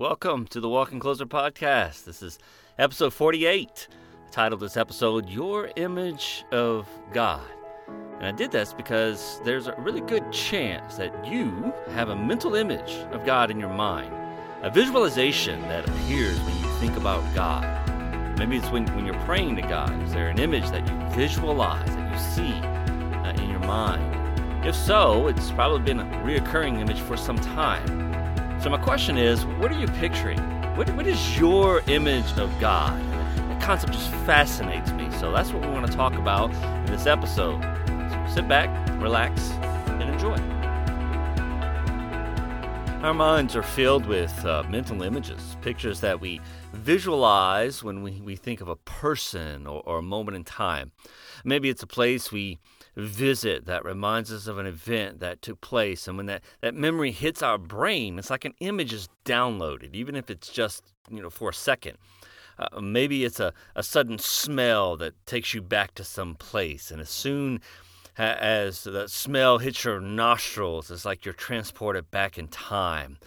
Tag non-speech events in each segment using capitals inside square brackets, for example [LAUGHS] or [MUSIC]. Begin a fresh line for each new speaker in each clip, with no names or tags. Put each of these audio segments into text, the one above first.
Welcome to the Walking Closer podcast. This is episode 48. I titled this episode Your Image of God. And I did this because there's a really good chance that you have a mental image of God in your mind, a visualization that appears when you think about God. Maybe it's when, when you're praying to God. Is there an image that you visualize, that you see uh, in your mind? If so, it's probably been a reoccurring image for some time. So, my question is what are you picturing? what, what is your image of God? That concept just fascinates me. So, that's what we want to talk about in this episode. So, sit back, relax, and enjoy. Our minds are filled with uh, mental images, pictures that we visualize when we, we think of a person or, or a moment in time. Maybe it's a place we visit that reminds us of an event that took place. And when that, that memory hits our brain, it's like an image is downloaded, even if it's just, you know, for a second. Uh, maybe it's a, a sudden smell that takes you back to some place. And as soon as the smell hits your nostrils, it's like you're transported back in time.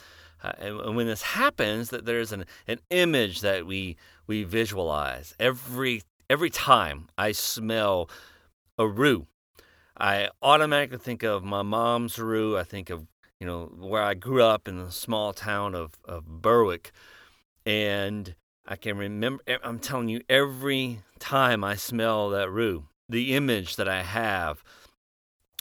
Uh, and, and, when this happens, that there's an, an image that we we visualize every every time I smell a roux I automatically think of my mom's roux. I think of you know where I grew up in the small town of of Berwick, and I can remember. I'm telling you, every time I smell that roux, the image that I have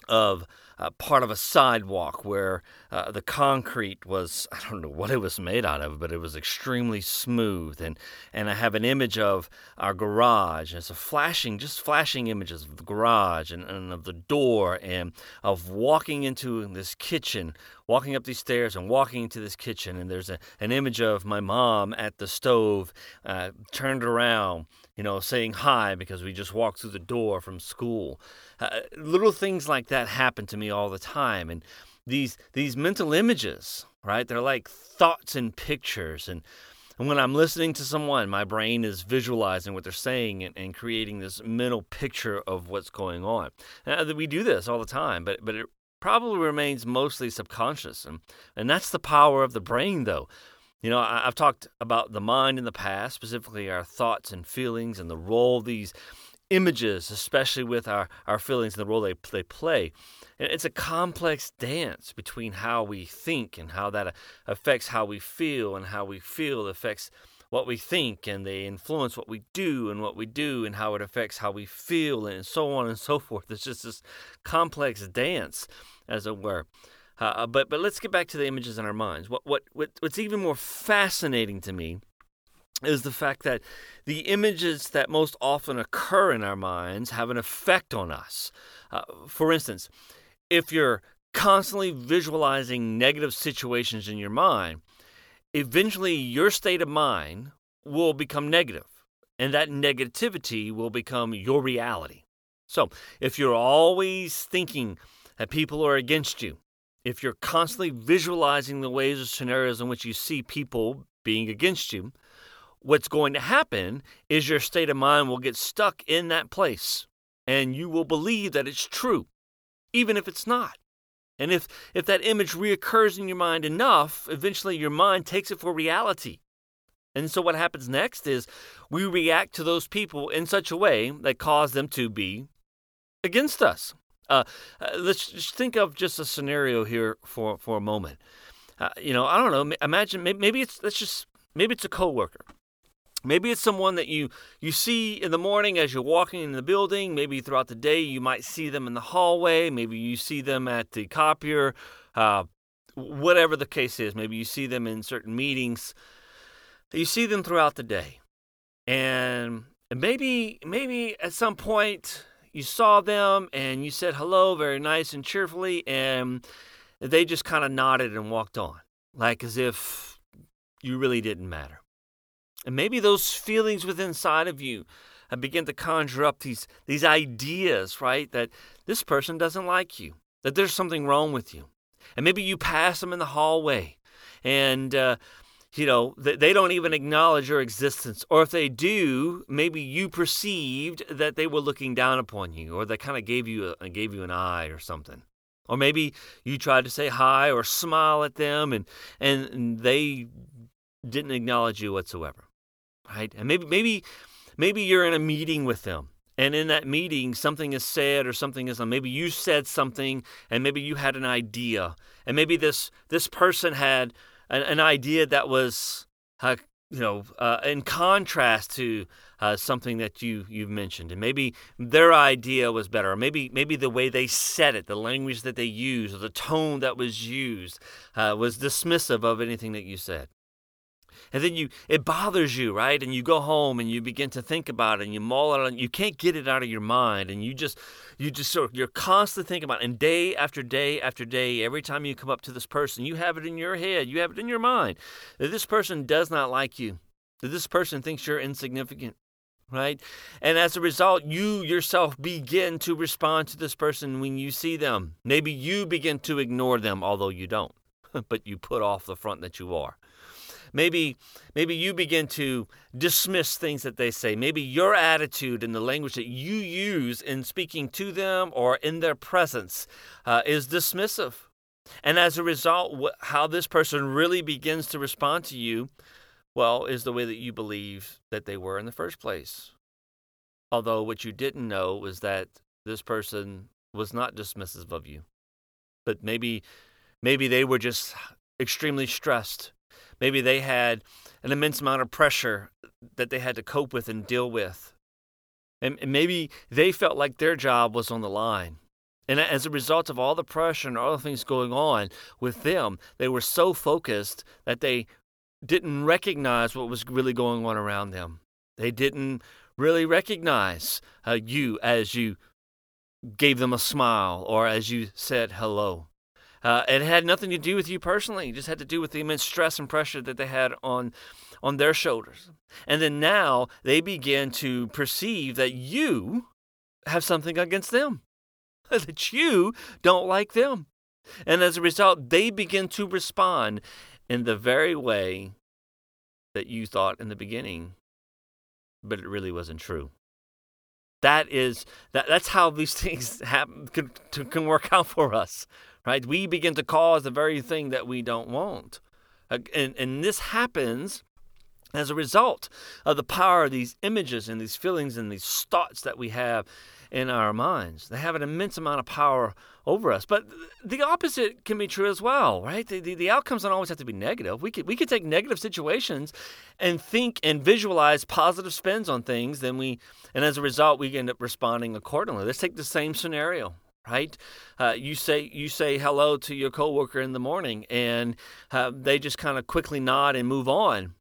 of uh, part of a sidewalk where uh, the concrete was I don't know what it was made out of, but it was extremely smooth. And and I have an image of our garage. It's a flashing, just flashing images of the garage and, and of the door and of walking into this kitchen, walking up these stairs and walking into this kitchen. And there's a, an image of my mom at the stove, uh, turned around, you know, saying hi because we just walked through the door from school. Uh, little things like that happen to me all the time, and these these mental images, right? They're like thoughts and pictures, and and when I'm listening to someone, my brain is visualizing what they're saying and, and creating this mental picture of what's going on. And we do this all the time, but but it probably remains mostly subconscious, and and that's the power of the brain, though. You know, I, have talked about the mind in the past, specifically our thoughts and feelings, and the role these images, especially with our, our feelings and the role they, they play. And it's a complex dance between how we think and how that uh, affects how we feel, and how we feel affects what we think, and they influence what we do, and what we do, and how it affects how we feel, and so on and so forth. It's just this complex dance, as it were. Uh, but but let's get back to the images in our minds. What what what's even more fascinating to me is the fact that the images that most often occur in our minds have an effect on us. Uh, for instance, if you're constantly visualizing negative situations in your mind, eventually your state of mind will become negative, and that negativity will become your reality. So, if you're always thinking that people are against you, if you're constantly visualizing the ways or scenarios in which you see people being against you, what's going to happen is your state of mind will get stuck in that place and you will believe that it's true, even if it's not. And if, if that image reoccurs in your mind enough, eventually your mind takes it for reality. And so what happens next is we react to those people in such a way that cause them to be against us. Uh, uh, let's just think of just a scenario here for, for a moment. Uh, you know, I don't know. Imagine maybe, maybe it's let's just maybe it's a coworker Maybe it's someone that you you see in the morning as you're walking in the building. Maybe throughout the day you might see them in the hallway. Maybe you see them at the copier. Uh, whatever the case is, maybe you see them in certain meetings. You see them throughout the day, and maybe maybe at some point you saw them and you said hello very nice and cheerfully, and they just kind of nodded and walked on, like as if you really didn't matter. And maybe those feelings within inside of you have begin to conjure up these, these ideas, right? That this person doesn't like you, that there's something wrong with you. And maybe you pass them in the hallway and, uh, you know, they don't even acknowledge your existence. Or if they do, maybe you perceived that they were looking down upon you or they kind of gave you a, uh, gave you an eye or something. Or maybe you tried to say hi or smile at them and, and they didn't acknowledge you whatsoever, right? And maybe maybe maybe you're in a meeting with them and in that meeting something is said or something is maybe you said something and maybe you had an idea and maybe this this person had an, an idea that was uh, you know uh, in contrast to uh, something that you you've mentioned. And maybe their idea was better or maybe maybe the way they said it the language that they used or the tone that was used uh, was dismissive of anything that you said and then you it bothers you right and you go home and you begin to think about it and you mull it and you can't get it out of your mind and you just you just sort of you're constantly thinking about it and day after day after day every time you come up to this person you have it in your head you have it in your mind that this person does not like you that this person thinks you're insignificant right? And as a result, you yourself begin to respond to this person when you see them. Maybe you begin to ignore them, although you don't, [LAUGHS] but you put off the front that you are. Maybe maybe you begin to dismiss things that they say. Maybe your attitude and the language that you use in speaking to them or in their presence uh, is dismissive. And as a result, how this person really begins to respond to you, well, is the way that you believe that they were in the first place. Although what you didn't know was that this person was not dismissive of you, but maybe maybe they were just extremely stressed Maybe they had an immense amount of pressure that they had to cope with and deal with. And, maybe they felt like their job was on the line. And as a result of all the pressure and all the things going on with them, they were so focused that they didn't recognize what was really going on around them. They didn't really recognize uh, you as you gave them a smile or as you said hello. Uh, it had nothing to do with you personally. It just had to do with the immense stress and pressure that they had on on their shoulders. And then now they begin to perceive that you have something against them, [LAUGHS] that you don't like them. And as a result, they begin to respond in the very way that you thought in the beginning, but it really wasn't true. That is that that's how these [LAUGHS] things happen can, can work out for us right? We begin to cause the very thing that we don't want. And, and this happens as a result of the power of these images and these feelings and these thoughts that we have in our minds. They have an immense amount of power over us. But the opposite can be true as well, right? The, the, the, outcomes don't always have to be negative. We could, we could take negative situations and think and visualize positive spins on things, then we, and as a result, we end up responding accordingly. Let's take the same scenario, right? Uh, you say you say hello to your coworker in the morning, and uh, they just kind of quickly nod and move on.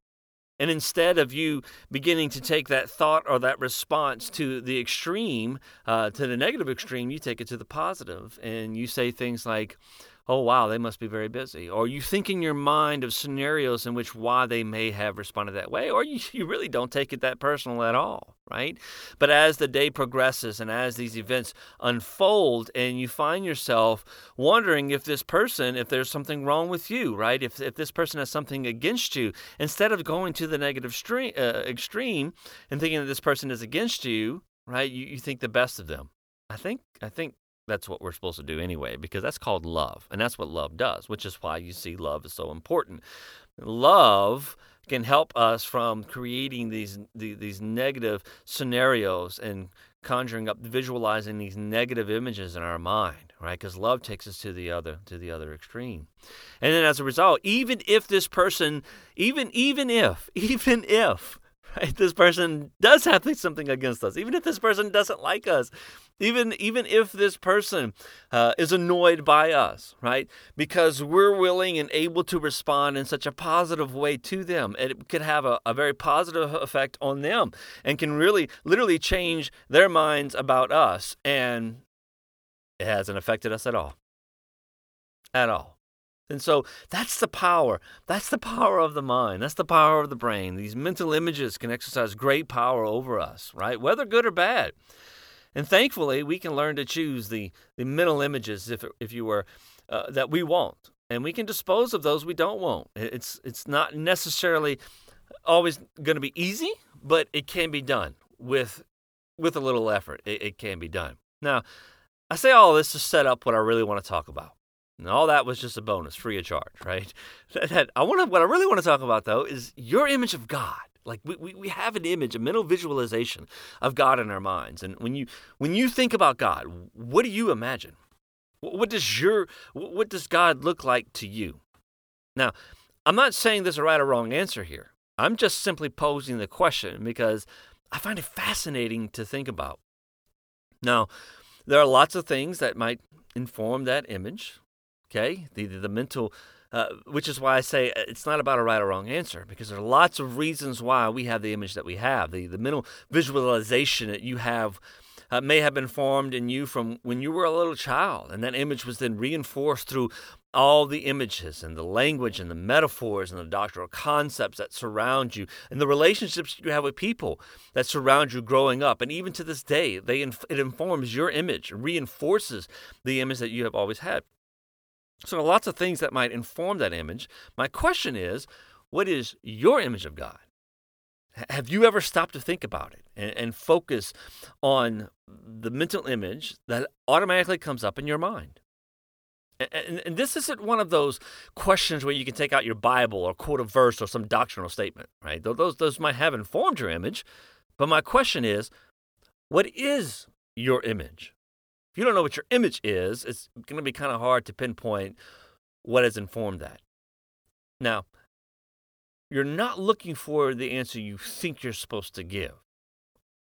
And instead of you beginning to take that thought or that response to the extreme, uh, to the negative extreme, you take it to the positive, and you say things like, oh wow they must be very busy. Or you think in your mind of scenarios in which why they may have responded that way or you, [LAUGHS] you really don't take it that personal at all right? But as the day progresses and as these events unfold and you find yourself wondering if this person if there's something wrong with you right? If, if this person has something against you instead of going to the negative stream, uh, extreme and thinking that this person is against you right you, you think the best of them. I think i think that's what we're supposed to do anyway, because that's called love. And that's what love does, which is why you see love is so important. Love can help us from creating these these negative scenarios and conjuring up visualizing these negative images in our mind right because love takes us to the other to the other extreme and then as a result even if this person even even if [LAUGHS] even if right? This person does have something against us, even if this person doesn't like us, even even if this person uh, is annoyed by us, right? Because we're willing and able to respond in such a positive way to them, it could have a, a very positive effect on them, and can really, literally change their minds about us, and it hasn't affected us at all, at all. And so that's the power. That's the power of the mind. That's the power of the brain. These mental images can exercise great power over us, right? Whether good or bad. And thankfully, we can learn to choose the, the mental images, if, if you were, uh, that we want. And we can dispose of those we don't want. It's, it's not necessarily always going to be easy, but it can be done with, with a little effort. It, it can be done. Now, I say all this to set up what I really want to talk about. And all that was just a bonus, free of charge, right? [LAUGHS] That I want what I really want to talk about though is your image of God. Like we, we, we have an image, a mental visualization of God in our minds. And when you when you think about God, what do you imagine? What does your what does God look like to you? Now, I'm not saying there's a right or wrong answer here. I'm just simply posing the question because I find it fascinating to think about. Now, there are lots of things that might inform that image. Okay, the the, the mental, uh, which is why I say uh, it's not about a right or wrong answer because there are lots of reasons why we have the image that we have. The the mental visualization that you have uh, may have been formed in you from when you were a little child, and that image was then reinforced through all the images and the language and the metaphors and the doctrinal concepts that surround you and the relationships you have with people that surround you growing up. And even to this day they it informs your image reinforces the image that you have always had so lots of things that might inform that image my question is what is your image of god have you ever stopped to think about it and, and focus on the mental image that automatically comes up in your mind and, and, this isn't one of those questions where you can take out your Bible or quote a verse or some doctrinal statement, right? Those, those might have informed your image. But my question is, what is your image? If you don't know what your image is, it's going to be kind of hard to pinpoint what has informed that. Now, you're not looking for the answer you think you're supposed to give.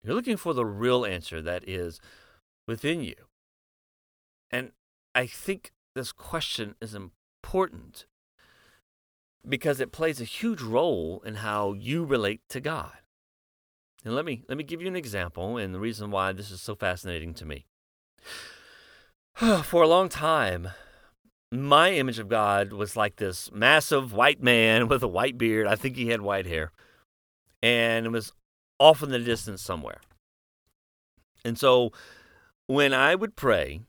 You're looking for the real answer that is within you. And I think this question is important because it plays a huge role in how you relate to God. And let me let me give you an example and the reason why this is so fascinating to me. [SIGHS] For a long time, my image of God was like this massive white man [LAUGHS] with a white beard. I think he had white hair. And it was off in the distance somewhere. And so when I would pray,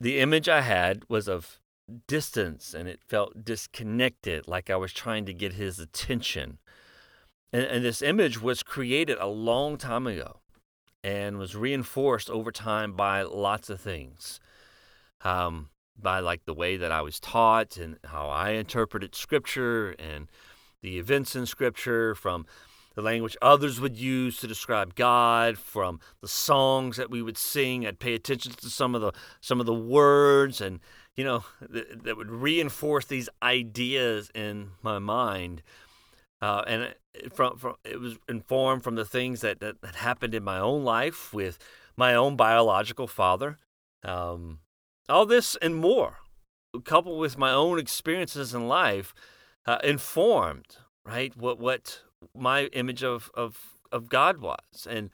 the image I had was of distance and it felt disconnected, like I was trying to get his attention. And, and, this image was created a long time ago and was reinforced over time by lots of things. Um, by like the way that I was taught and how I interpreted scripture and the events in scripture from the language others would use to describe God, from the songs that we would sing. I'd pay attention to some of the some of the words, and you know th- that would reinforce these ideas in my mind. Uh, and it, from, from it was informed from the things that, that, that happened in my own life with my own biological father. Um, all this and more, coupled with my own experiences in life, uh, informed right what what my image of, of, of God was. And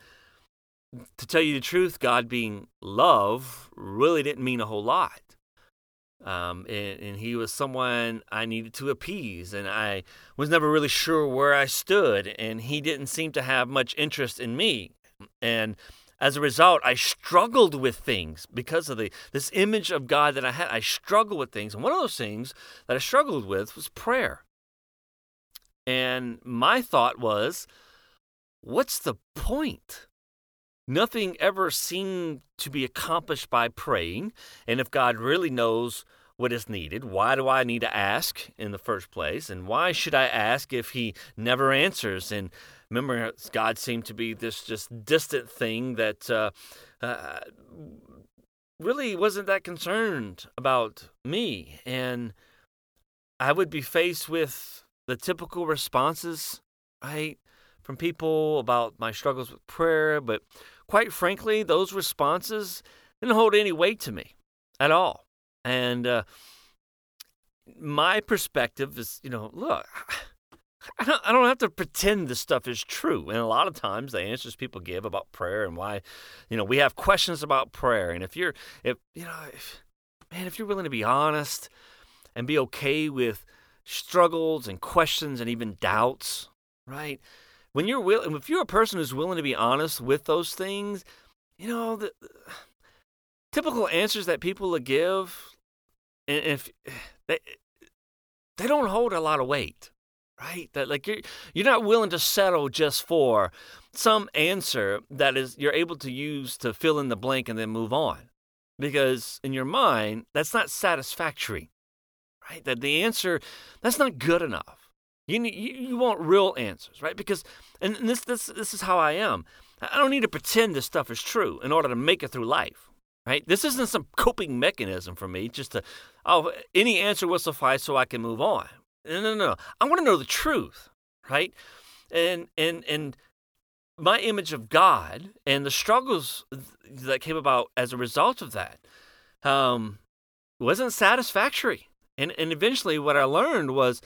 to tell you the truth, God being love really didn't mean a whole lot. Um, and, and, he was someone I needed to appease, and I was never really sure where I stood, and he didn't seem to have much interest in me. And as a result, I struggled with things because of the this image of God that I had. I struggled with things, and one of those things that I struggled with was prayer. And my thought was, what's the point? Nothing ever seemed to be accomplished by praying. And if God really knows what is needed, why do I need to ask in the first place? And why should I ask if He never answers? And remember, God seemed to be this just distant thing that uh, uh, really wasn't that concerned about me. And I would be faced with the typical responses, right, from people about my struggles with prayer, but quite frankly, those responses didn't hold any weight to me at all. And uh, my perspective is, you know, look, [SIGHS] I don't, I don't have to pretend this stuff is true. And a lot of times, the answers people give about prayer and why, you know, we have questions about prayer. And if you're, if, you know, if, man, if you're willing to be honest and be okay with struggles and questions and even doubts, right? When you're will, if you're a person who's willing to be honest with those things, you know the, the [SIGHS] typical answers that people will give, and if [SIGHS] they they don't hold a lot of weight, right? That like you're you're not willing to settle just for some answer that is you're able to use to fill in the blank and then move on. because in your mind, that's not satisfactory, right? That the answer, that's not good enough. You, need, you, you want real answers, right? Because, and this, this, this is how I am. I don't need to pretend this stuff is true in order to make it through life, right? This isn't some coping mechanism for me just to, oh, any answer will suffice so I can move on. No, no, no. I want to know the truth, right? And, and, and, my image of God and the struggles that came about as a result of that um, wasn't satisfactory. And, and eventually, what I learned was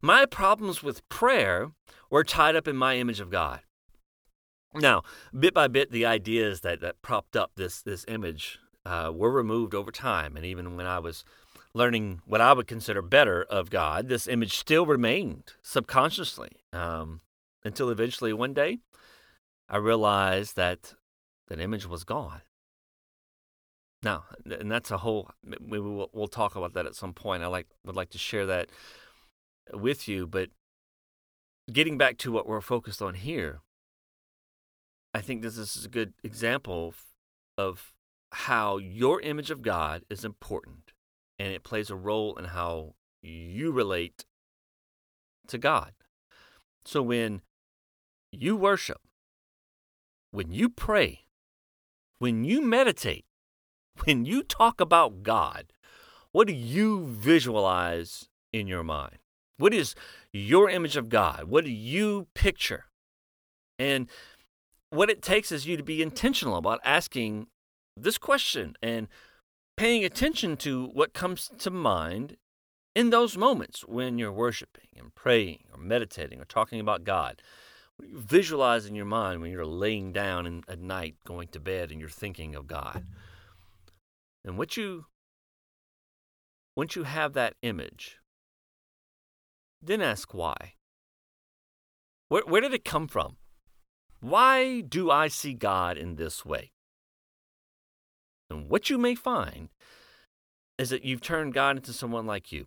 my problems with prayer were tied up in my image of God. Now, bit by bit, the ideas that, that propped up this, this image uh, were removed over time. And even when I was learning what I would consider better of God, this image still remained subconsciously um, until eventually one day I realized that that image was gone. Now, and that's a whole. We will we'll talk about that at some point. I like would like to share that with you, but getting back to what we're focused on here, I think this is a good example of how your image of God is important, and it plays a role in how you relate to God. So when you worship, when you pray, when you meditate, when you talk about God, what do you visualize in your mind? What is your image of God? What do you picture? And what it takes is you to be intentional about asking this question and paying attention to what comes to mind in those moments when you're worshiping and praying or meditating or talking about God. Visualize in your mind when you're laying down in, at night, going to bed, and you're thinking of God. And what you, once you have that image, then ask why. Where, where did it come from? Why do I see God in this way? And what you may find is that you've turned God into someone like you,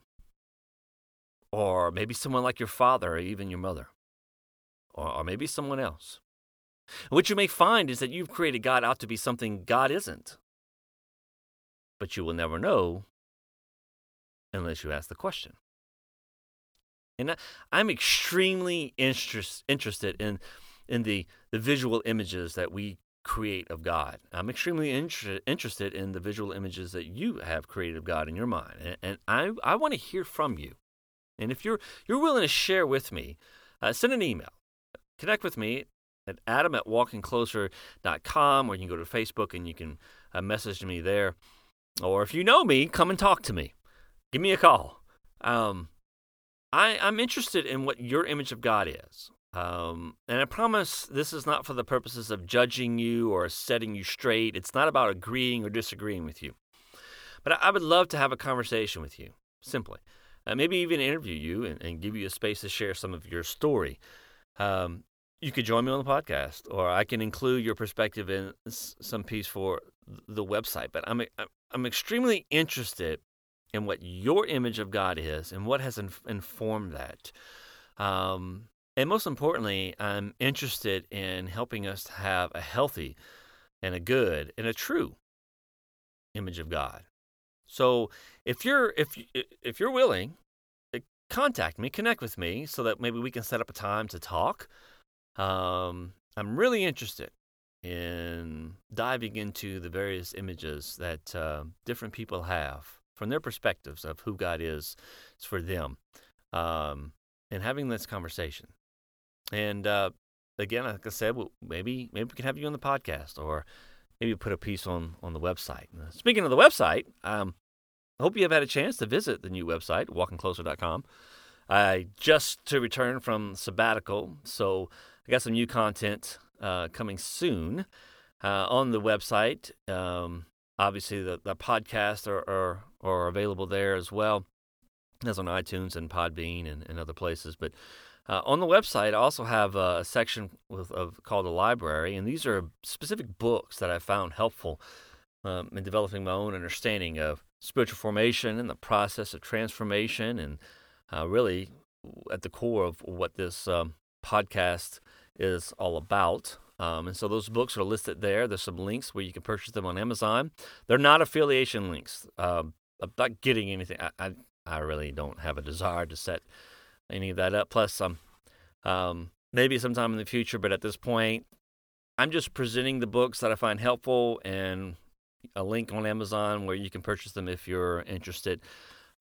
or maybe someone like your father, or even your mother or, or maybe someone else. what you may find is that you've created God out to be something God isn't. But you will never know unless you ask the question. And I'm extremely interest, interested in, in the, the visual images that we create of God. I'm extremely inter- interested in the visual images that you have created of God in your mind. And, and I, I want to hear from you. And if you're, you're willing to share with me, uh, send an email connect with me at adam at walkingcloser.com or you can go to Facebook and you can uh, message me there. Or if you know me, come and talk to me. Give me a call. Um, I, I'm interested in what your image of God is. Um, and I promise this is not for the purposes of judging you or setting you straight. It's not about agreeing or disagreeing with you. But I, I would love to have a conversation with you, simply. Uh, maybe even interview you and, and, give you a space to share some of your story. Um, you could join me on the podcast, or I can include your perspective in some piece for the website. But I'm I'm extremely interested in what your image of God is and what has inf- informed that. Um, and most importantly, I'm interested in helping us have a healthy and a good and a true image of God. So if you're if if you're willing, eh, contact me, connect with me, so that maybe we can set up a time to talk. Um, I'm really interested in diving into the various images that uh, different people have from their perspectives of who God is for them, um, and having this conversation. And uh, again, like I said, maybe maybe we can have you on the podcast, or maybe put a piece on on the website. Speaking of the website, um, I hope you have had a chance to visit the new website, walkingcloser.com. I just to return from sabbatical, so I got some new content uh, coming soon uh, on the website. Um, obviously, the, the podcasts are, are, are available there as well as on iTunes and Podbean and, and other places. But uh, on the website, I also have a section with, of, called the library, and these are specific books that I found helpful um, in developing my own understanding of spiritual formation and the process of transformation, and uh, really at the core of what this um, podcast is all about. Um, and so those books are listed there. There's some links where you can purchase them on Amazon. They're not affiliation links. Um, Not getting anything. I, I, I really don't have a desire to set any of that up. Plus, um, um, maybe sometime in the future, but at this point, I'm just presenting the books that I find helpful and a link on Amazon where you can purchase them if you're interested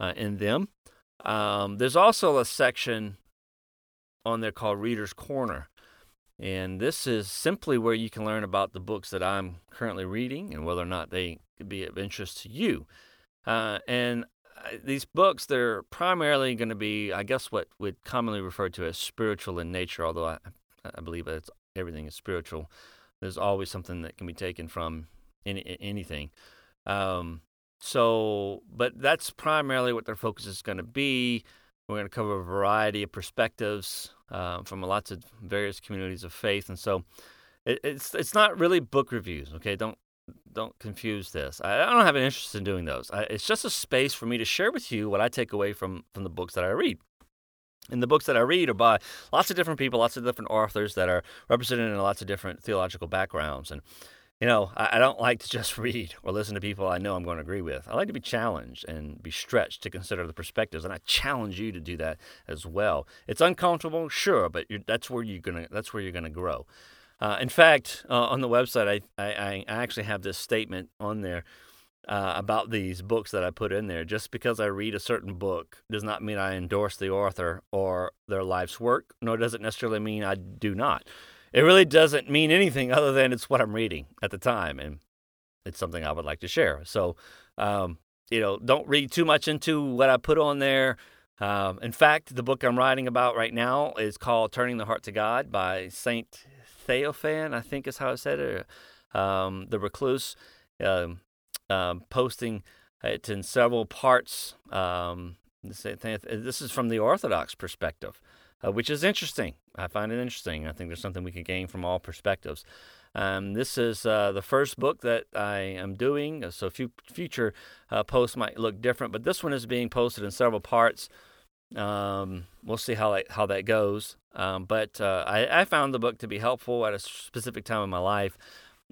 uh, in them. Um, there's also a section on there called Reader's Corner. And this is simply where you can learn about the books that I'm currently reading and whether or not they could be of interest to you. Uh, and uh, these books, they're primarily going to be, I guess, what would commonly referred to as spiritual in nature, although I, I believe that everything is spiritual. There's always something that can be taken from any, anything. Um, so, but that's primarily what their focus is going to be. We're going to cover a variety of perspectives uh, from lots of various communities of faith, and so it, it's it's not really book reviews. Okay, don't don't confuse this. I, don't have an interest in doing those. I, it's just a space for me to share with you what I take away from from the books that I read. And the books that I read are by lots of different people, lots of different authors that are represented in lots of different theological backgrounds. And you know, I, I, don't like to [LAUGHS] just read or listen to people I know I'm going to agree with. I like to be challenged and be stretched to consider the perspectives, and I challenge you to do that as well. It's uncomfortable, sure, but that's where you're gonna that's where you're gonna grow. Uh, in fact, uh, on the website, I, I, I actually have this statement on there uh, about these books that I put in there. Just because I read a certain book does not mean I endorse the author or their life's work, nor does it necessarily mean I do not it really doesn't mean anything other than it's what I'm reading at the time, and it's something I would like to share. So, um, you know, don't read too much into what I put on there. Um, in fact, the book I'm writing about right now is called "Turning the Heart to God" by Saint Theophan, I think is how I said it. Um, the Recluse, um, um, posting it in several parts. Um, this is from the Orthodox perspective uh, which is interesting. I find it interesting. I think there's something we can gain from all perspectives. Um, this is uh, the first book that I am doing, uh, so few, future uh, posts might look different, but this one is being posted in several parts. Um, we'll see how how that goes. Um, but uh, I, I, found the book to be helpful at a specific time in my life,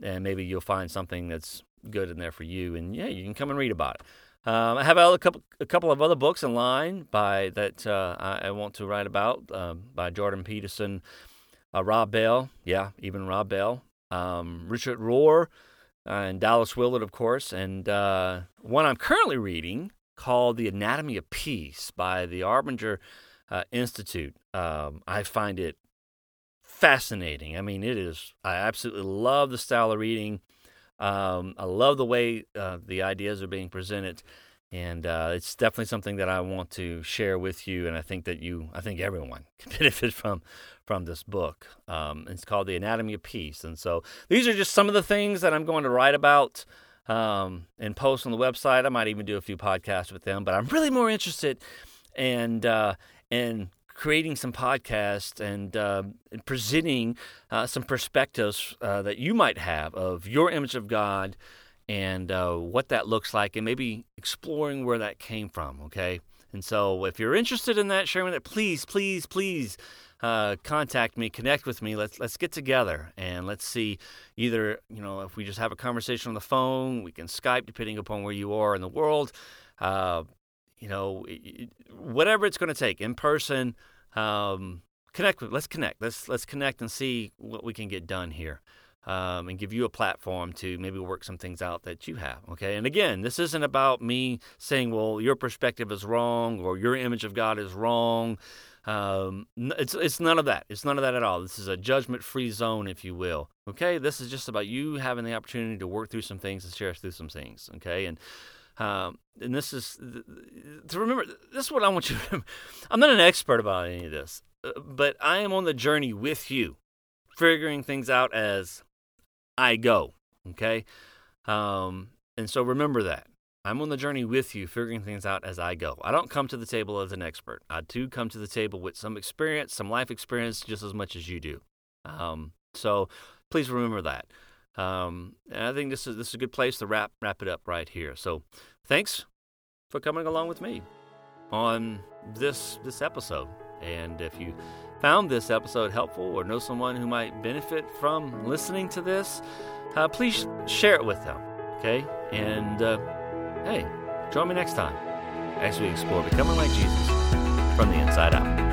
and maybe you'll find something that's good in there for you. And yeah, you can come and read about it. Um, I have a couple, a couple of other books in line by that uh, I, I, want to write about uh, by Jordan Peterson, uh, Rob Bell, yeah, even Rob Bell, um, Richard Rohr, and Dallas Willard, of course, and uh, one I'm currently reading called The Anatomy of Peace by the Arbinger uh, Institute. Um, I find it fascinating. I mean, it is. I absolutely love the style of reading. Um, I love the way uh, the ideas are being presented, and uh, it's definitely something that I want to share with you. And I think that you, I think everyone [LAUGHS] can benefit from from this book. Um, it's called The Anatomy of Peace, and so these are just some of the things that I'm going to write about um, and post on the website. I might even do a few podcasts with them, but I'm really more interested and uh, in creating some podcasts and, uh, presenting uh, some perspectives uh, that you might have of your image of God and uh, what that looks like, and maybe exploring where that came from. Okay, and so if you're interested in that, sharing that, please, please, please. Uh, contact me, connect with me. Let's let's get together and let's see. Either you know, if we just have a conversation on the phone, we can Skype, depending upon where you are in the world. Uh, you know, whatever it's going to take in person. Um, connect. Let's connect. Let's let's connect and see what we can get done here. Um, and give you a platform to maybe work some things out that you have. Okay. And again, this isn't about me saying, well, your perspective is wrong or your image of God is wrong. Um, it's it's none of that. It's none of that at all. This is a judgment-free zone, if you will. Okay. This is just about you having the opportunity to work through some things and share through some things. Okay. And um, and this is to remember. This is what I want you to. Remember. I'm not an expert about any of this, uh, but I am on the journey with you, figuring things out as I go. Okay, um, and so remember that I'm on the journey with you, figuring things out as I go. I don't come to the table as an expert. I do come to the table with some experience, some life experience, just as much as you do. Um, so please remember that. Um, and I think this is this is a good place to wrap wrap it up right here. So, thanks for coming along with me on this this episode. And if you found this episode helpful or know someone who might benefit from listening to this, uh, please share it with them. Okay? And uh, hey, join me next time as we explore becoming like Jesus from the inside out.